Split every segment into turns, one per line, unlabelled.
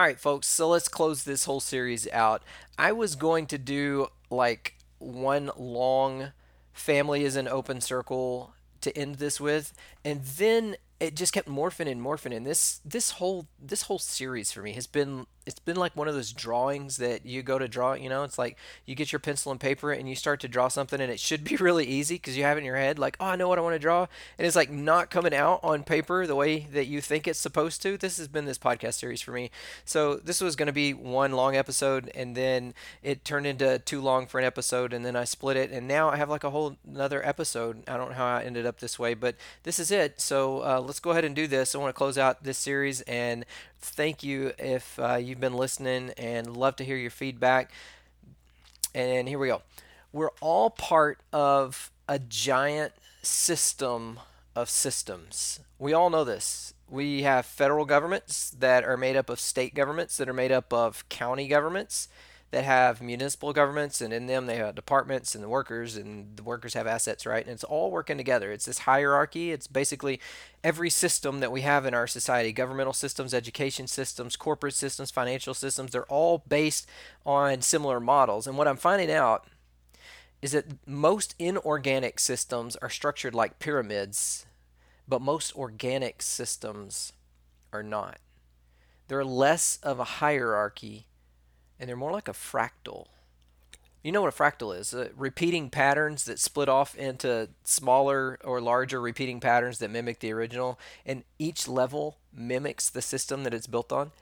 All right, folks, so let's close this whole series out. I was going to do like one long family is an open circle to end this with, and then it just kept morphing and morphing and this this whole this whole series for me has been it's been like one of those drawings that you go to draw you know it's like you get your pencil and paper and you start to draw something and it should be really easy because you have in your head like oh i know what i want to draw and it's like not coming out on paper the way that you think it's supposed to. This has been this podcast series for me. So this was going to be one long episode and then it turned into too long for an episode and then i split it and now i have like a whole another episode. I don't know how i ended up this way but this is it. So uh, let's go ahead and do this. I want to close out this series and thank you if uh, you've been listening and love to hear your feedback. And here we go. We're all part of a giant system of systems. We all know this. We have federal governments that are made up of state governments that are made up of county governments that have municipal governments, and in them they have departments and the workers, and the workers have assets, right? And it's all working together. It's this hierarchy. It's basically every system that we have in our society governmental systems, education systems, corporate systems, financial systems they're all based on similar models. And what I'm finding out is that most inorganic systems are structured like pyramids, but most organic systems are not. They're less of a hierarchy and they're more like a fractal. You know what a fractal is? Uh, repeating patterns that split off into smaller or larger repeating patterns that mimic the original, and each level mimics the system that it's built on.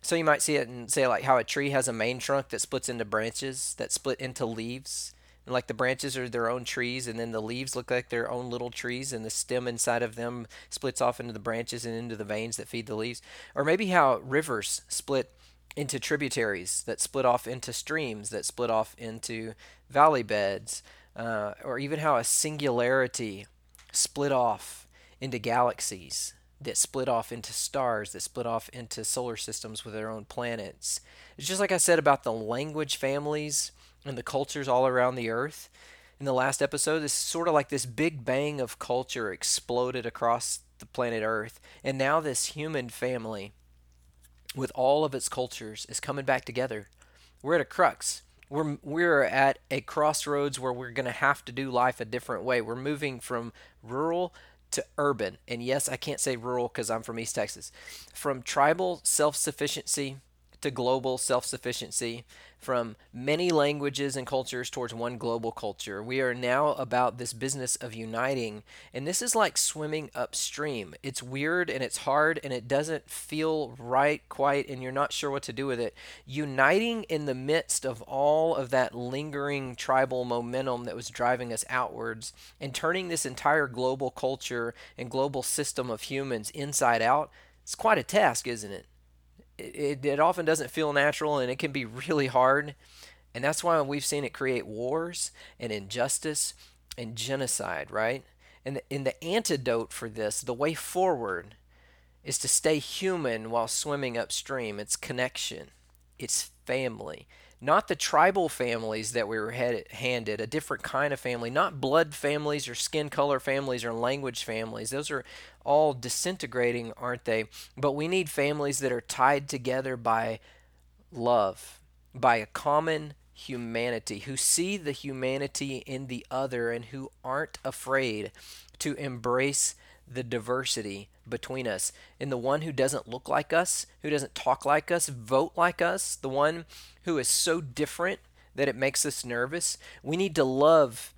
So you might see it and say like how a tree has a main trunk that splits into branches that split into leaves. And like the branches are their own trees, and then the leaves look like their own little trees, and the stem inside of them splits off into the branches and into the veins that feed the leaves. Or maybe how rivers split into tributaries that split off into streams that split off into valley beds, uh, or even how a singularity split off into galaxies that split off into stars that split off into solar systems with their own planets. It's just like I said about the language families and the cultures all around the earth. In the last episode, this is sort of like this big bang of culture exploded across the planet Earth. And now this human family with all of its cultures is coming back together. We're at a crux. We're, we're at a crossroads where we're going to have to do life a different way. We're moving from rural to urban. And yes, I can't say rural because I'm from East Texas. From tribal self sufficiency to global self sufficiency, from many languages and cultures towards one global culture. We are now about this business of uniting, and this is like swimming upstream. It's weird and it's hard and it doesn't feel right quite, and you're not sure what to do with it. Uniting in the midst of all of that lingering tribal momentum that was driving us outwards and turning this entire global culture and global system of humans inside out. It's quite a task, isn't it? It, it often doesn't feel natural and it can be really hard. And that's why we've seen it create wars and injustice and genocide, right? And and the antidote for this, the way forward, is to stay human while swimming upstream. It's connection, it's family, not the tribal families that we were handed, a different kind of family, not blood families or skin color families or language families. Those are all disintegrating, aren't they? But we need families that are tied together by love, by a common humanity, who see the humanity in the other and who aren't afraid to embrace the diversity between us. And the one who doesn't look like us, who doesn't talk like us, vote like us, the one who is so different that it makes us nervous, we need to love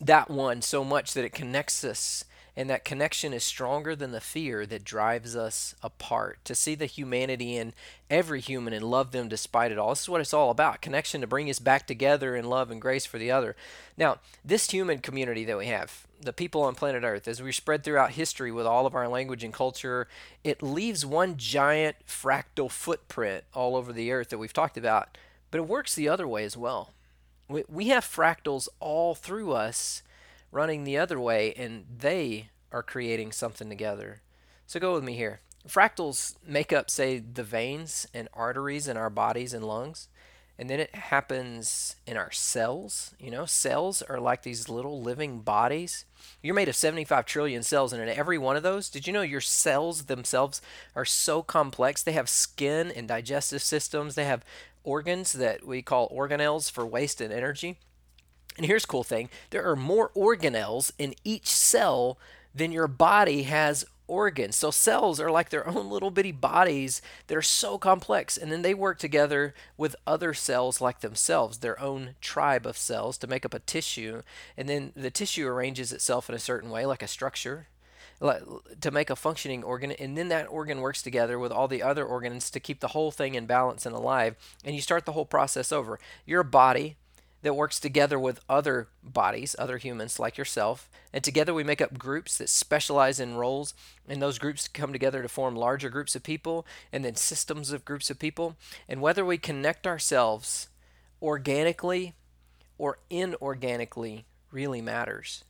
that one so much that it connects us and that connection is stronger than the fear that drives us apart. To see the humanity in every human and love them despite it all. This is what it's all about connection to bring us back together in love and grace for the other. Now, this human community that we have, the people on planet Earth, as we spread throughout history with all of our language and culture, it leaves one giant fractal footprint all over the earth that we've talked about. But it works the other way as well. We, we have fractals all through us running the other way, and they are creating something together. So go with me here. Fractals make up, say, the veins and arteries in our bodies and lungs. And then it happens in our cells. You know, cells are like these little living bodies. You're made of 75 trillion cells, and in every one of those, did you know your cells themselves are so complex? They have skin and digestive systems, they have organs that we call organelles for waste and energy. And here's a cool thing there are more organelles in each cell than your body has organs. So cells are like their own little bitty bodies that are so complex. And then they work together with other cells like themselves, their own tribe of cells, to make up a tissue. And then the tissue arranges itself in a certain way, like a structure. To make a functioning organ, and then that organ works together with all the other organs to keep the whole thing in balance and alive, and you start the whole process over. Your body that works together with other bodies, other humans like yourself. And together we make up groups that specialize in roles. And those groups come together to form larger groups of people and then systems of groups of people. And whether we connect ourselves organically or inorganically really matters.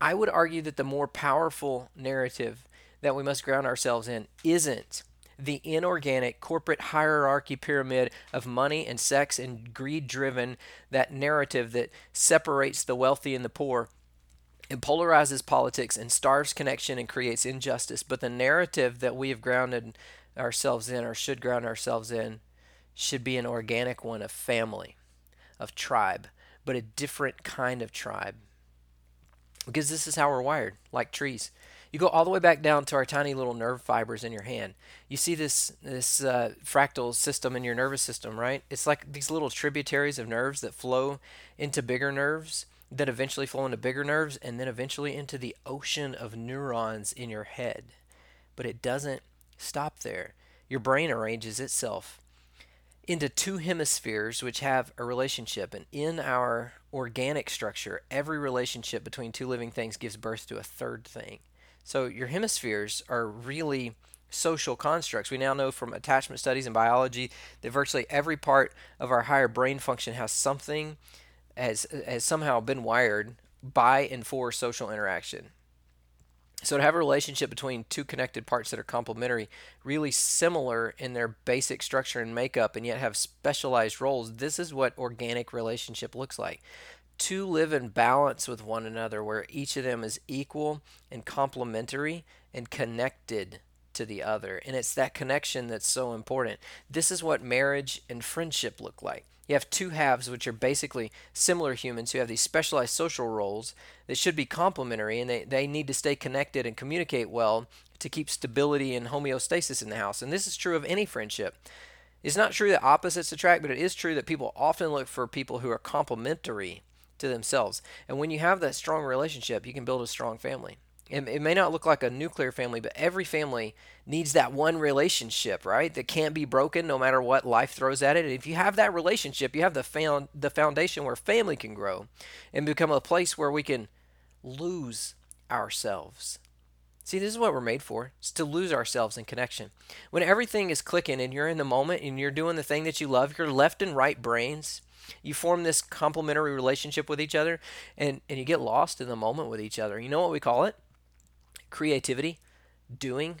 I would argue that the more powerful narrative that we must ground ourselves in isn't the inorganic corporate hierarchy pyramid of money and sex and greed driven, that narrative that separates the wealthy and the poor. It polarizes politics and starves connection and creates injustice. But the narrative that we have grounded ourselves in, or should ground ourselves in, should be an organic one of family, of tribe, but a different kind of tribe. Because this is how we're wired, like trees. You go all the way back down to our tiny little nerve fibers in your hand. You see this this uh, fractal system in your nervous system, right? It's like these little tributaries of nerves that flow into bigger nerves, that eventually flow into bigger nerves, and then eventually into the ocean of neurons in your head. But it doesn't stop there. Your brain arranges itself into two hemispheres which have a relationship. And in our organic structure, every relationship between two living things gives birth to a third thing. So your hemispheres are really social constructs. We now know from attachment studies and biology that virtually every part of our higher brain function has something has has somehow been wired by and for social interaction. So to have a relationship between two connected parts that are complementary, really similar in their basic structure and makeup, and yet have specialized roles, this is what organic relationship looks like. To live in balance with one another, where each of them is equal and complementary and connected to the other. And it's that connection that's so important. This is what marriage and friendship look like. You have two halves, which are basically similar humans who have these specialized social roles that should be complementary and they, they need to stay connected and communicate well to keep stability and homeostasis in the house. And this is true of any friendship. It's not true that opposites attract, but it is true that people often look for people who are complementary to themselves. And when you have that strong relationship, you can build a strong family. It, it may not look like a nuclear family, but every family needs that one relationship, right? That can't be broken no matter what life throws at it. And if you have that relationship, you have the found the foundation where family can grow and become a place where we can lose ourselves. See, this is what we're made for. It's to lose ourselves in connection. When everything is clicking and you're in the moment and you're doing the thing that you love, your left and right brains you form this complementary relationship with each other and, and you get lost in the moment with each other. You know what we call it? Creativity, doing.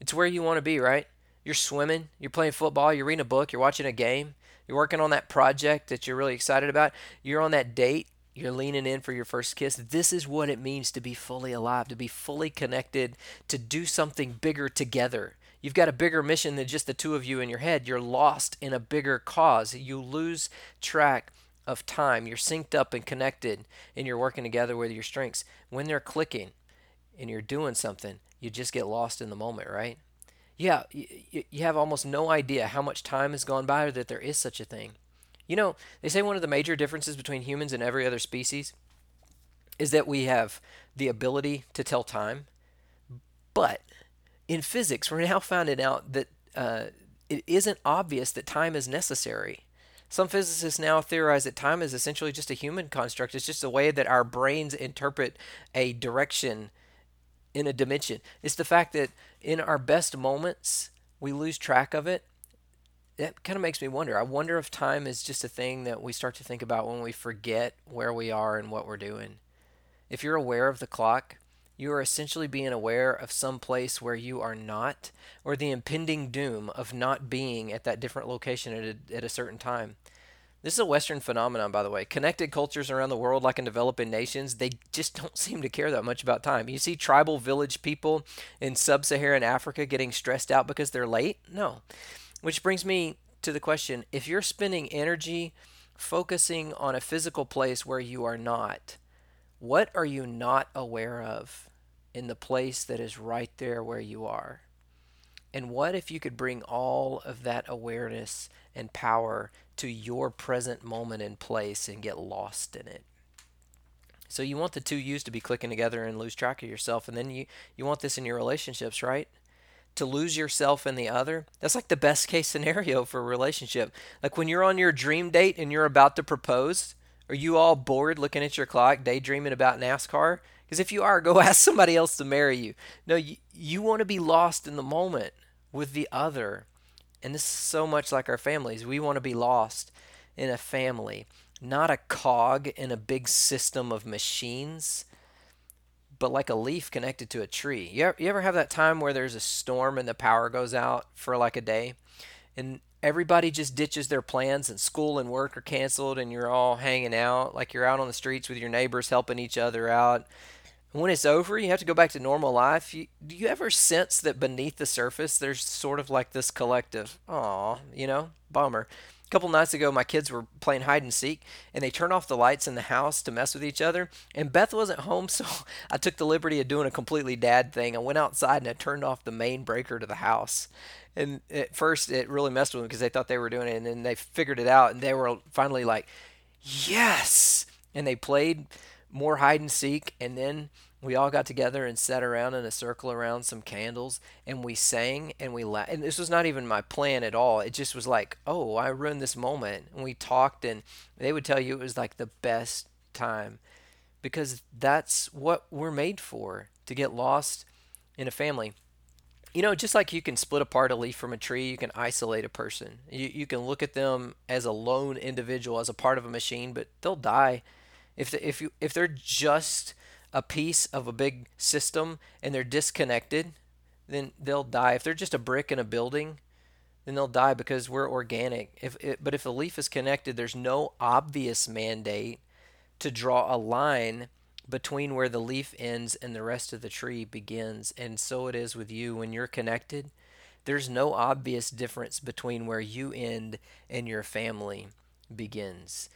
It's where you want to be, right? You're swimming, you're playing football, you're reading a book, you're watching a game, you're working on that project that you're really excited about, you're on that date, you're leaning in for your first kiss. This is what it means to be fully alive, to be fully connected, to do something bigger together. You've got a bigger mission than just the two of you in your head. You're lost in a bigger cause. You lose track of time. You're synced up and connected, and you're working together with your strengths. When they're clicking and you're doing something, you just get lost in the moment, right? Yeah, you, you have almost no idea how much time has gone by or that there is such a thing. You know, they say one of the major differences between humans and every other species is that we have the ability to tell time, but in physics, we're now finding out that uh, it isn't obvious that time is necessary. Some physicists now theorize that time is essentially just a human construct. It's just a way that our brains interpret a direction in a dimension. It's the fact that in our best moments, we lose track of it. That kind of makes me wonder. I wonder if time is just a thing that we start to think about when we forget where we are and what we're doing. If you're aware of the clock, you are essentially being aware of some place where you are not, or the impending doom of not being at that different location at a, at a certain time. This is a Western phenomenon, by the way. Connected cultures around the world, like in developing nations, they just don't seem to care that much about time. You see tribal village people in sub Saharan Africa getting stressed out because they're late? No. Which brings me to the question if you're spending energy focusing on a physical place where you are not, what are you not aware of in the place that is right there where you are? And what if you could bring all of that awareness and power to your present moment and place and get lost in it? So you want the two yous to be clicking together and lose track of yourself, and then you you want this in your relationships, right? To lose yourself in the other, that's like the best case scenario for a relationship. Like when you're on your dream date and you're about to propose, are you all bored looking at your clock, daydreaming about NASCAR? Because if you are, go ask somebody else to marry you. No, you, you want to be lost in the moment with the other. And this is so much like our families. We want to be lost in a family, not a cog in a big system of machines, but like a leaf connected to a tree. You ever, you ever have that time where there's a storm and the power goes out for like a day? And everybody just ditches their plans and school and work are canceled and you're all hanging out like you're out on the streets with your neighbors helping each other out when it's over, you have to go back to normal life. You, do you ever sense that beneath the surface, there's sort of like this collective, aw, you know, bummer. A couple nights ago, my kids were playing hide and seek, and they turned off the lights in the house to mess with each other. And Beth wasn't home, so I took the liberty of doing a completely dad thing. I went outside and I turned off the main breaker to the house. And at first, it really messed with them because they thought they were doing it, and then they figured it out, and they were finally like, yes! And they played more hide and seek, and then we all got together and sat around in a circle around some candles and we sang and we laughed. And this was not even my plan at all. It just was like, oh, I ruined this moment. And we talked and they would tell you it was like the best time because that's what we're made for to get lost in a family. You know, just like you can split apart a leaf from a tree, you can isolate a person. You, you can look at them as a lone individual, as a part of a machine, but they'll die if, the, if, you, if they're just a piece of a big system and they're disconnected, then they'll die. If they're just a brick in a building, then they'll die because we're organic. If it, but if the leaf is connected, there's no obvious mandate to draw a line between where the leaf ends and the rest of the tree begins. And so it is with you when you're connected. There's no obvious difference between where you end and your family begins.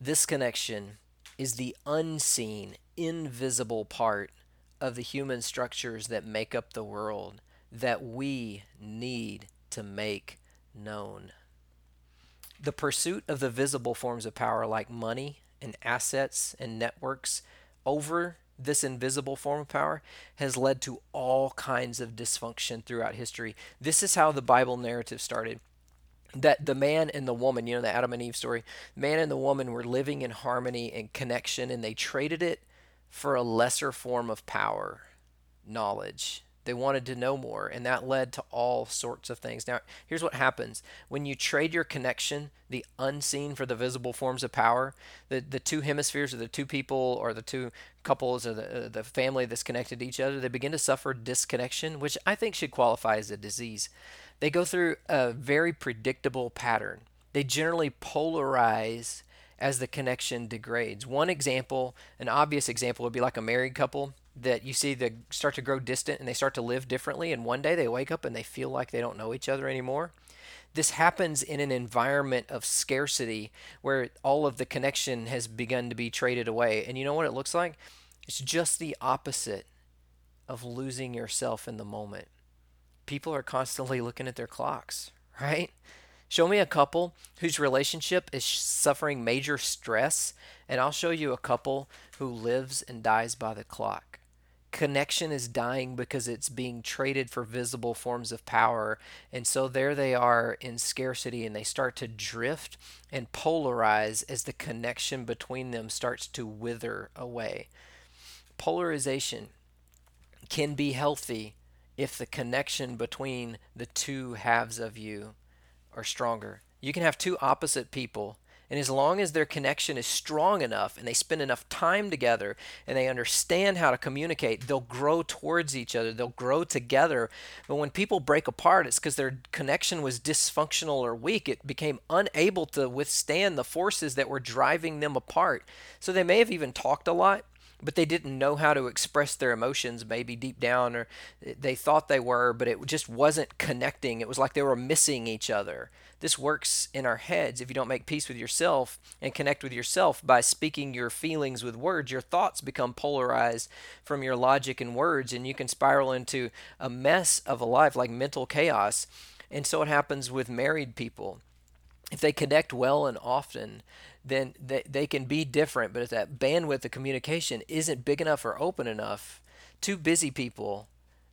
This connection is the unseen invisible part of the human structures that make up the world that we need to make known. The pursuit of the visible forms of power, like money and assets and networks, over this invisible form of power has led to all kinds of dysfunction throughout history. This is how the Bible narrative started that the man and the woman, you know, the Adam and Eve story, man and the woman were living in harmony and connection, and they traded it for a lesser form of power, knowledge. They wanted to know more, and that led to all sorts of things. Now, here's what happens when you trade your connection, the unseen for the visible forms of power, the, the two hemispheres or the two people or the two couples or the, uh, the family that's connected to each other, they begin to suffer disconnection, which I think should qualify as a disease. They go through a very predictable pattern. They generally polarize as the connection degrades. One example, an obvious example, would be like a married couple that you see they start to grow distant and they start to live differently, and one day they wake up and they feel like they don't know each other anymore. This happens in an environment of scarcity where all of the connection has begun to be traded away. And you know what it looks like? It's just the opposite of losing yourself in the moment. People are constantly looking at their clocks, right? Show me a couple whose relationship is suffering major stress, and I'll show you a couple who lives and dies by the clock. Connection is dying because it's being traded for visible forms of power. And so there they are in scarcity, and they start to drift and polarize as the connection between them starts to wither away. Polarization can be healthy if the connection between the two halves of you are stronger. You can have two opposite people And as long as their connection is strong enough and they spend enough time together and they understand how to communicate, they'll grow towards each other. They'll grow together. But when people break apart, it's because their connection was dysfunctional or weak. It became unable to withstand the forces that were driving them apart. So they may have even talked a lot, but they didn't know how to express their emotions maybe deep down or they thought they were but it just wasn't connecting. It was like they were missing each other. This works in our heads if you don't make peace with yourself and connect with yourself by speaking your feelings with words. Your thoughts become polarized from your logic and words and you can spiral into a mess of a life like mental chaos. And so it happens with married people. If they connect well and often then they, they can be different. But if that bandwidth of communication isn't big enough or open enough, two busy people,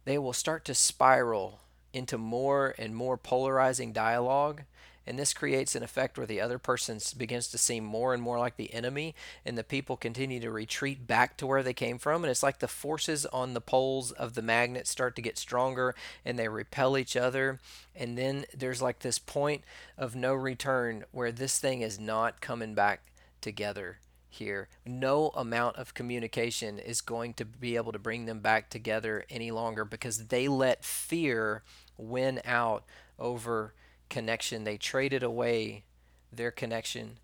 they will start to spiral into more and more polarizing dialogue and this creates an effect where the other person begins to seem more and more like the enemy, and the people continue to retreat back to where they came from. And it's like the forces on the poles of the magnet start to get stronger and they repel each other. And then there's like this point of no return where this thing is not coming back together here. No amount of communication is going to be able to bring them back together any longer because they let fear win out over connection. They traded away their connection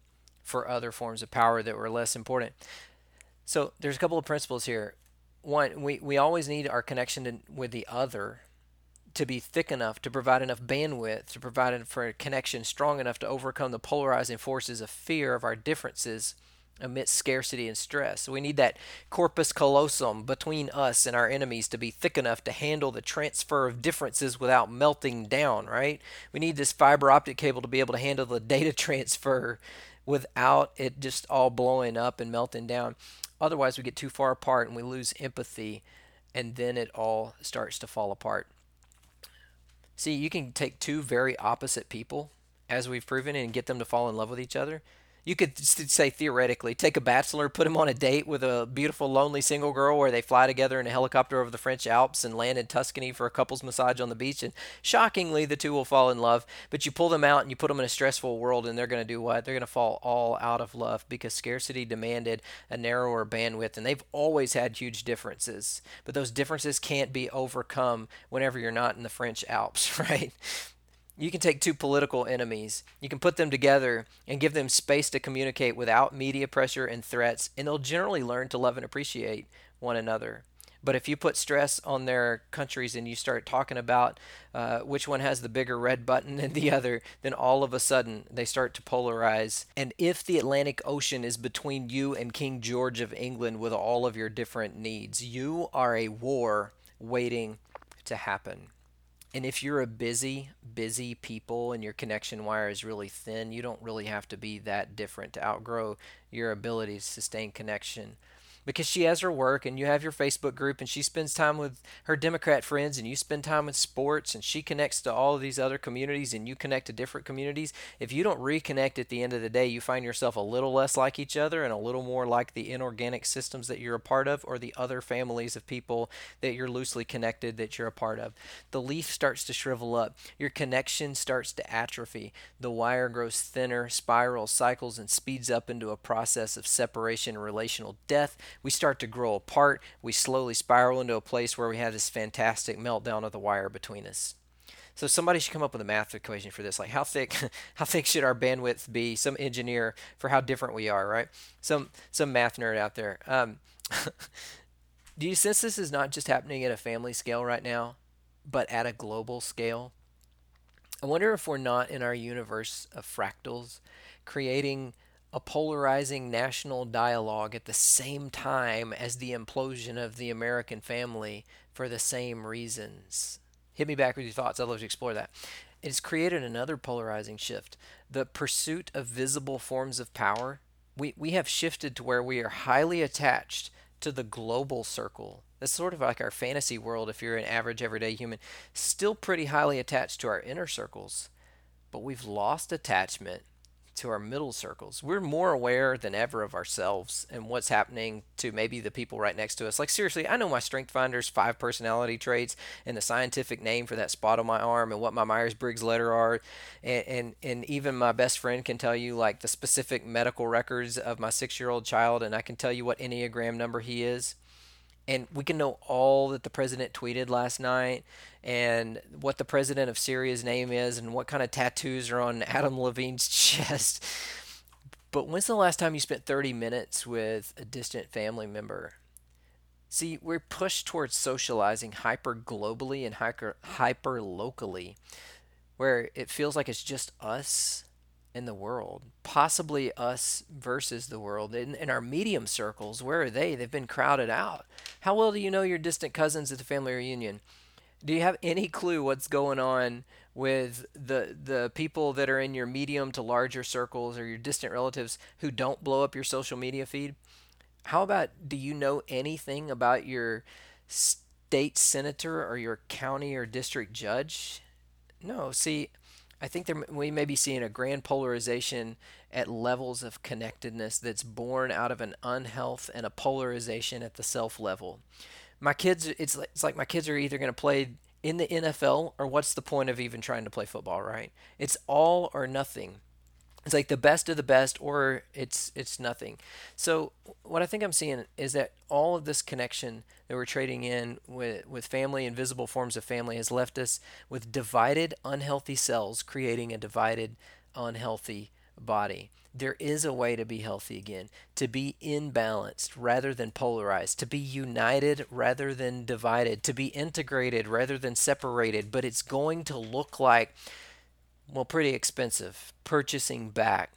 for other forms of power that were less important. So there's a couple of principles here. One, we, we always need our connection to, with the other to be thick enough to provide enough bandwidth to provide for a connection strong enough to overcome the polarizing forces of fear of our differences amidst scarcity and stress. We need that corpus callosum between us and our enemies to be thick enough to handle the transfer of differences without melting down, right? We need this fiber optic cable to be able to handle the data transfer without it just all blowing up and melting down. Otherwise, we get too far apart and we lose empathy, and then it all starts to fall apart. See, you can take two very opposite people, as we've proven, and get them to fall in love with each other you could say theoretically take a bachelor put him on a date with a beautiful lonely single girl where they fly together in a helicopter over the french alps and land in tuscany for a couple's massage on the beach and shockingly the two will fall in love but you pull them out and you put them in a stressful world and they're going to do what? They're going to fall all out of love because scarcity demanded a narrower bandwidth and they've always had huge differences but those differences can't be overcome whenever you're not in the french alps right you can take two political enemies, you can put them together and give them space to communicate without media pressure and threats, and they'll generally learn to love and appreciate one another. But if you put stress on their countries and you start talking about uh, which one has the bigger red button than the other, then all of a sudden they start to polarize. And if the Atlantic Ocean is between you and King George of England with all of your different needs, you are a war waiting to happen. And if you're a busy, busy people and your connection wire is really thin, you don't really have to be that different to outgrow your ability to sustain connection because she has her work and you have your Facebook group and she spends time with her Democrat friends and you spend time with sports and she connects to all of these other communities and you connect to different communities. If you don't reconnect at the end of the day, you find yourself a little less like each other and a little more like the inorganic systems that you're a part of or the other families of people that you're loosely connected that you're a part of. The leaf starts to shrivel up. Your connection starts to atrophy. The wire grows thinner, spirals, cycles, and speeds up into a process of separation and relational death we start to grow apart. We slowly spiral into a place where we have this fantastic meltdown of the wire between us. So somebody should come up with a math equation for this. Like how thick how thick should our bandwidth be? Some engineer for how different we are, right? Some some math nerd out there. Um, do you sense this is not just happening at a family scale right now, but at a global scale? I wonder if we're not in our universe of fractals creating a polarizing national dialogue at the same time as the implosion of the American family for the same reasons. Hit me back with your thoughts. I'd love to explore that. It's created another polarizing shift. The pursuit of visible forms of power. We, we have shifted to where we are highly attached to the global circle. That's sort of like our fantasy world if you're an average everyday human. Still pretty highly attached to our inner circles, but we've lost attachment to our middle circles. We're more aware than ever of ourselves and what's happening to maybe the people right next to us. Like seriously, I know my Strength Finders five personality traits and the scientific name for that spot on my arm and what my Myers Briggs letter are, and, and and even my best friend can tell you like the specific medical records of my six year old child, and I can tell you what enneagram number he is and we can know all that the president tweeted last night and what the president of Syria's name is and what kind of tattoos are on Adam Levine's chest. But when's the last time you spent 30 minutes with a distant family member? See, we're pushed towards socializing hyper globally and hyper, hyper locally, where it feels like it's just us in the world, possibly us versus the world. In, in our medium circles, where are they? They've been crowded out. How well do you know your distant cousins at the family reunion? Do you have any clue what's going on with the the people that are in your medium to larger circles or your distant relatives who don't blow up your social media feed? How about do you know anything about your state senator or your county or district judge? No. See, I think there, we may be seeing a grand polarization at levels of connectedness that's born out of an unhealth and a polarization at the self level. My kids, it's like, it's like my kids are either going to play in the NFL or what's the point of even trying to play football, right? It's all or nothing it's like the best of the best or it's it's nothing. So what i think i'm seeing is that all of this connection that we're trading in with with family and visible forms of family has left us with divided unhealthy cells creating a divided unhealthy body. There is a way to be healthy again to be imbalanced rather than polarized to be united rather than divided to be integrated rather than separated but it's going to look like well, pretty expensive purchasing back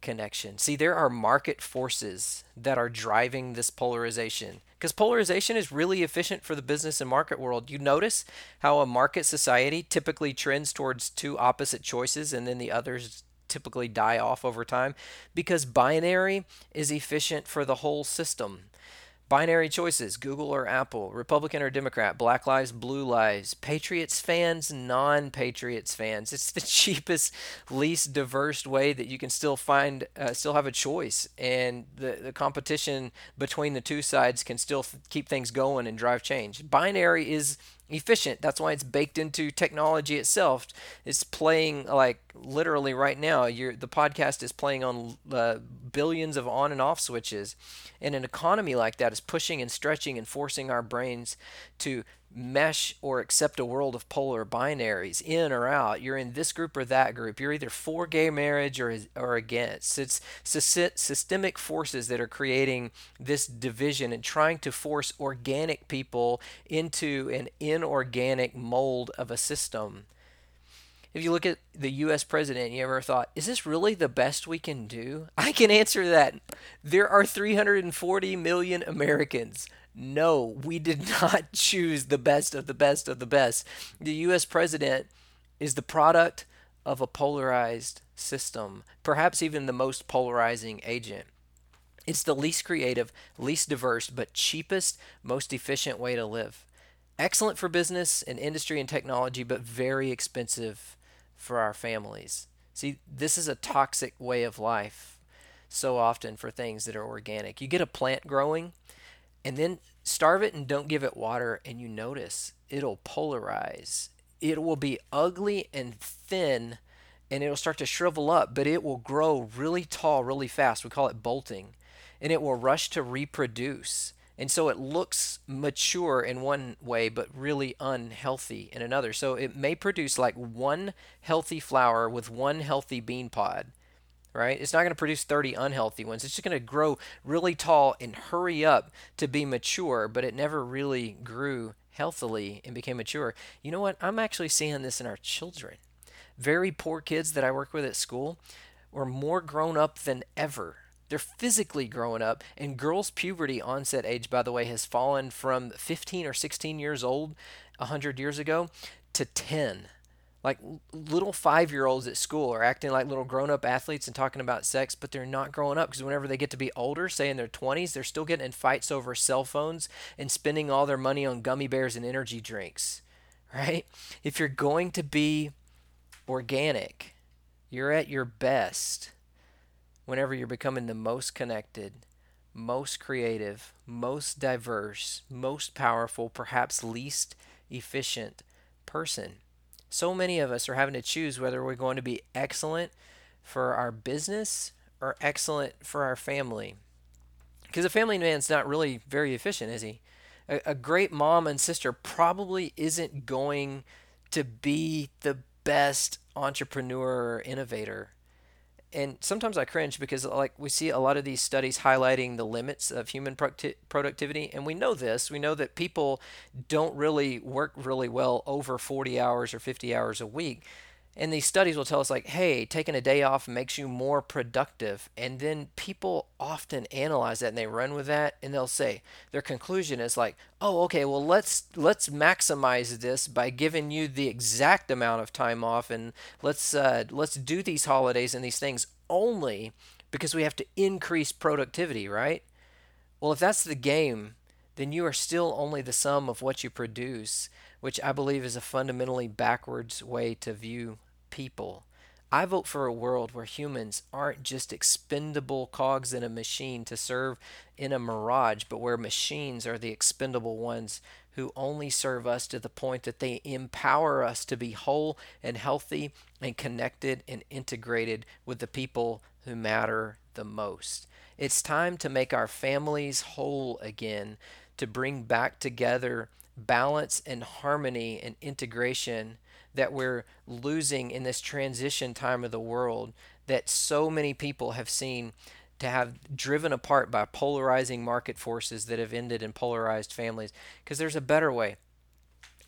connection. See, there are market forces that are driving this polarization because polarization is really efficient for the business and market world. You notice how a market society typically trends towards two opposite choices and then the others typically die off over time because binary is efficient for the whole system. Binary choices Google or Apple, Republican or Democrat, Black Lives, Blue Lives, Patriots fans, non Patriots fans. It's the cheapest, least diverse way that you can still find, uh, still have a choice. And the, the competition between the two sides can still th- keep things going and drive change. Binary is efficient. That's why it's baked into technology itself. It's playing like literally right now. You're, the podcast is playing on uh, billions of on and off switches, and an economy like that is pushing and stretching and forcing our brains to mesh or accept a world of polar binaries in or out you're in this group or that group you're either for gay marriage or or against it's systemic forces that are creating this division and trying to force organic people into an inorganic mold of a system if you look at the US president, you ever thought, is this really the best we can do? I can answer that. There are 340 million Americans. No, we did not choose the best of the best of the best. The US president is the product of a polarized system, perhaps even the most polarizing agent. It's the least creative, least diverse, but cheapest, most efficient way to live. Excellent for business and industry and technology, but very expensive for our families. See, this is a toxic way of life so often for things that are organic. You get a plant growing, and then starve it and don't give it water and you notice it'll polarize. It will be ugly and thin and it'll start to shrivel up but it will grow really tall really fast. We call it bolting and it will rush to reproduce. And so it looks mature in one way but really unhealthy in another. So it may produce like one healthy flower with one healthy bean pod right? It's not going to produce 30 unhealthy ones. It's just going to grow really tall and hurry up to be mature, but it never really grew healthily and became mature. You know what? I'm actually seeing this in our children. Very poor kids that I work with at school are more grown up than ever. They're physically growing up, and girls' puberty onset age, by the way, has fallen from 15 or 16 years old 100 years ago to 10 like little five year olds at school are acting like little grown up athletes and talking about sex, but they're not growing up because whenever they get to be older, say in their 20s, they're still getting in fights over cell phones and spending all their money on gummy bears and energy drinks, right? If you're going to be organic, you're at your best whenever you're becoming the most connected, most creative, most diverse, most powerful, perhaps least efficient person. So many of us are having to choose whether we're going to be excellent for our business or excellent for our family. Because a family man's not really very efficient, is he? A, a great mom and sister probably isn't going to be the best entrepreneur or innovator and sometimes I cringe because like we see a lot of these studies highlighting the limits of human productivity and we know this. We know that people don't really work really well over 40 hours or 50 hours a week and these studies will tell us like hey taking a day off makes you more productive. And then people often analyze that and they run with that and they'll say their conclusion is like oh okay well let's let's maximize this by giving you the exact amount of time off and let's uh, let's do these holidays and these things only because we have to increase productivity right? Well if that's the game then you are still only the sum of what you produce which I believe is a fundamentally backwards way to view people. I vote for a world where humans aren't just expendable cogs in a machine to serve in a mirage, but where machines are the expendable ones who only serve us to the point that they empower us to be whole and healthy and connected and integrated with the people who matter the most. It's time to make our families whole again, to bring back together balance and harmony and integration that we're losing in this transition time of the world that so many people have seen to have driven apart by polarizing market forces that have ended in polarized families because there's a better way.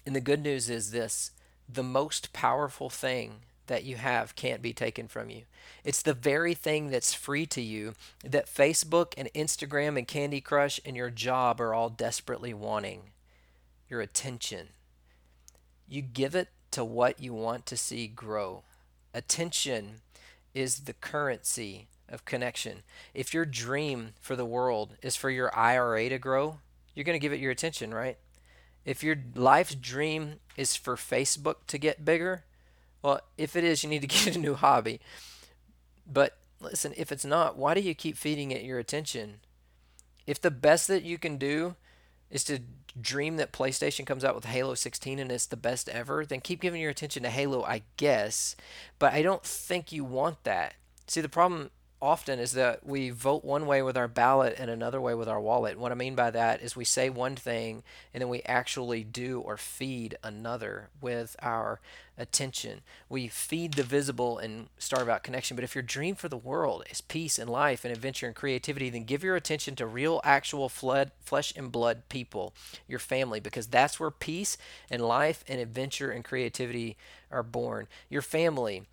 And the good news is this the most powerful thing that you have can't be taken from you. It's the very thing that's free to you that Facebook and Instagram and Candy Crush and your job are all desperately wanting your attention. You give it to what you want to see grow. Attention is the currency of connection. If your dream for the world is for your IRA to grow, you're going to give it your attention, right? If your life's dream is for Facebook to get bigger, well, if it is, you need to get a new hobby. But listen, if it's not, why do you keep feeding it your attention? If the best that you can do is to dream that PlayStation comes out with Halo 16 and it's the best ever, then keep giving your attention to Halo, I guess. But I don't think you want that. See, the problem often is that we vote one way with our ballot and another way with our wallet. What I mean by that is we say one thing and then we actually do or feed another with our attention. We feed the visible and starve out connection. But if your dream for the world is peace and life and adventure and creativity, then give your attention to real, actual flood, flesh and blood people, your family, because that's where peace and life and adventure and creativity are born. Your family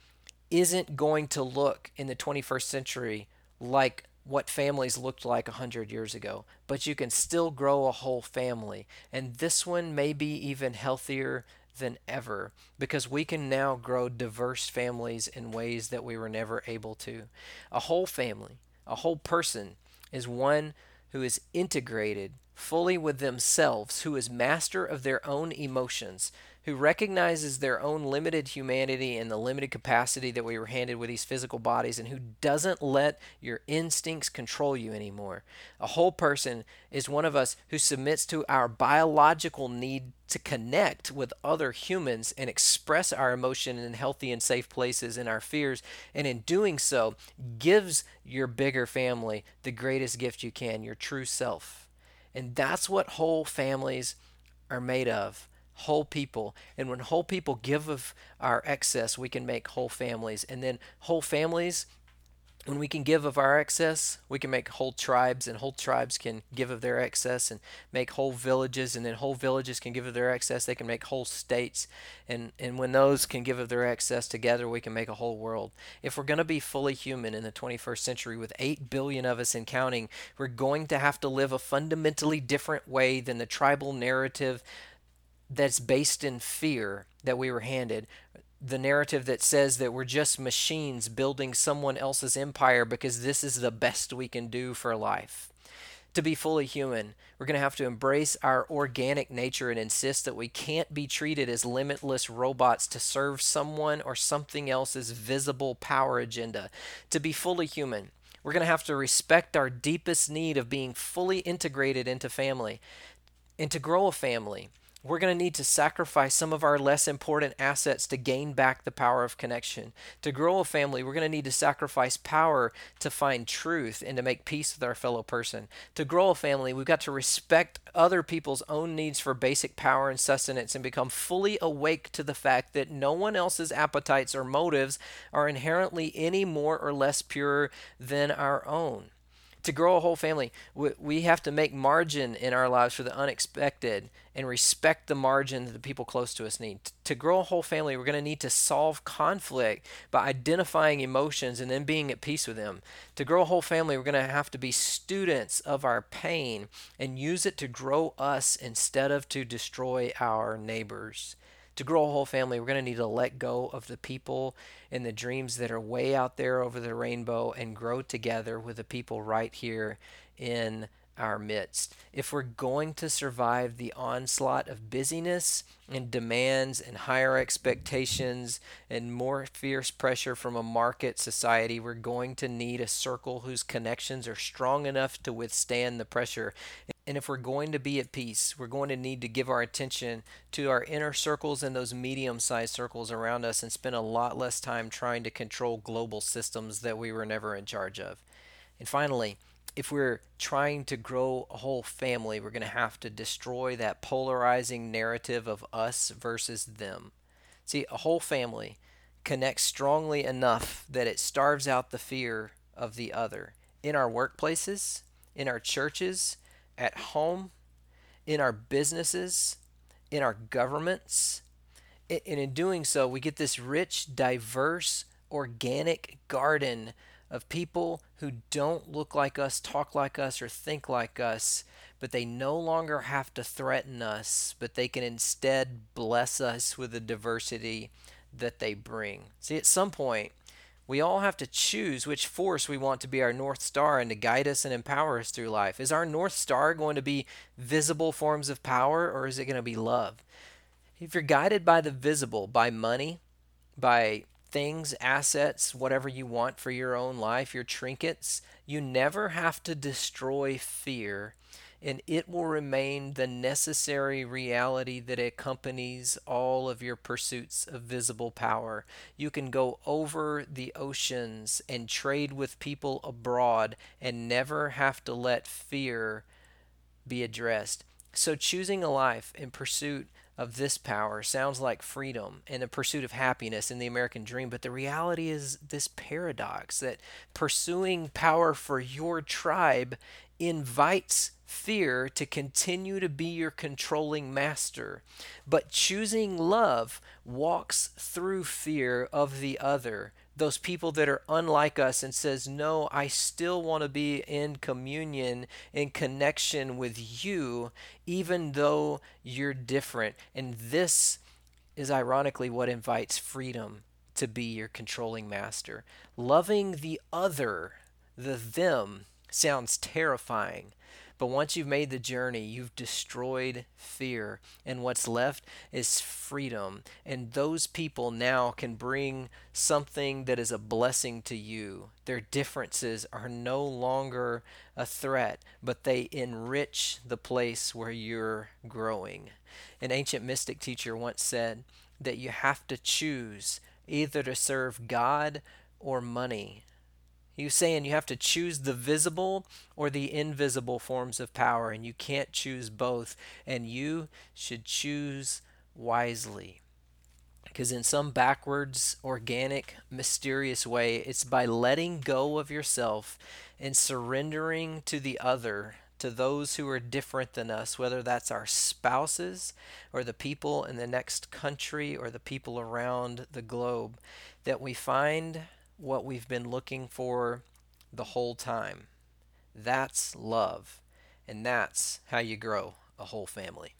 isn't going to look in the 21st century like what families looked like 100 years ago, but you can still grow a whole family. And this one may be even healthier than ever because we can now grow diverse families in ways that we were never able to. A whole family, a whole person, is one who is integrated fully with themselves, who is master of their own emotions, who recognizes their own limited humanity and the limited capacity that we were handed with these physical bodies, and who doesn't let your instincts control you anymore. A whole person is one of us who submits to our biological need to connect with other humans and express our emotion in healthy and safe places and our fears, and in doing so, gives your bigger family the greatest gift you can, your true self. And that's what whole families are made of whole people. And when whole people give of our excess, we can make whole families. And then whole families, when we can give of our excess, we can make whole tribes, and whole tribes can give of their excess and make whole villages, and then whole villages can give of their excess. They can make whole states, and and when those can give of their excess together, we can make a whole world. If we're going to be fully human in the 21st century, with eight billion of us and counting, we're going to have to live a fundamentally different way than the tribal narrative that's based in fear that we were handed. The narrative that says that we're just machines building someone else's empire because this is the best we can do for life. To be fully human, we're going to have to embrace our organic nature and insist that we can't be treated as limitless robots to serve someone or something else's visible power agenda. To be fully human, We're going to have to respect our deepest need of being fully integrated into family. And to grow a family, we're going to need to sacrifice some of our less important assets to gain back the power of connection. To grow a family, we're going to need to sacrifice power to find truth and to make peace with our fellow person. To grow a family, we've got to respect other people's own needs for basic power and sustenance and become fully awake to the fact that no one else's appetites or motives are inherently any more or less pure than our own to grow a whole family, we, have to make margin in our lives for the unexpected and respect the margin that the people close to us need. To grow a whole family, we're going to need to solve conflict by identifying emotions and then being at peace with them. To grow a whole family, we're going to have to be students of our pain and use it to grow us instead of to destroy our neighbors to grow a whole family, we're going to need to let go of the people and the dreams that are way out there over the rainbow and grow together with the people right here in our midst. If we're going to survive the onslaught of busyness and demands and higher expectations and more fierce pressure from a market society, we're going to need a circle whose connections are strong enough to withstand the pressure. And if we're going to be at peace, we're going to need to give our attention to our inner circles and those medium sized circles around us and spend a lot less time trying to control global systems that we were never in charge of. And finally, if we're trying to grow a whole family, we're going to have to destroy that polarizing narrative of us versus them. See, a whole family connects strongly enough that it starves out the fear of the other. In our workplaces, in our churches, at home, in our businesses, in our governments. And in doing so, we get this rich, diverse, organic garden of people who don't look like us, talk like us, or think like us, but they no longer have to threaten us, but they can instead bless us with the diversity that they bring. See, at some point, we all have to choose which force we want to be our North Star and to guide us and empower us through life. Is our North Star going to be visible forms of power or is it going to be love? If you're guided by the visible, by money, by things, assets, whatever you want for your own life, your trinkets, you never have to destroy fear and it will remain the necessary reality that accompanies all of your pursuits of visible power. You can go over the oceans and trade with people abroad and never have to let fear be addressed. So, choosing a life in pursuit of this power sounds like freedom and the pursuit of happiness in the American dream, but the reality is this paradox that pursuing power for your tribe invites fear to continue to be your controlling master. But choosing love walks through fear of the other, those people that are unlike us, and says, No, I still want to be in communion, in connection with you, even though you're different. And this is ironically what invites freedom to be your controlling master. Loving the other, the them, sounds terrifying. But once you've made the journey, you've destroyed fear. And what's left is freedom. And those people now can bring something that is a blessing to you. Their differences are no longer a threat, but they enrich the place where you're growing. An ancient mystic teacher once said that you have to choose either to serve God or money. He was saying you have to choose the visible or the invisible forms of power, and you can't choose both. And you should choose wisely. Because in some backwards, organic, mysterious way, it's by letting go of yourself and surrendering to the other, to those who are different than us, whether that's our spouses or the people in the next country or the people around the globe, that we find what we've been looking for the whole time. That's love. And that's how you grow a whole family.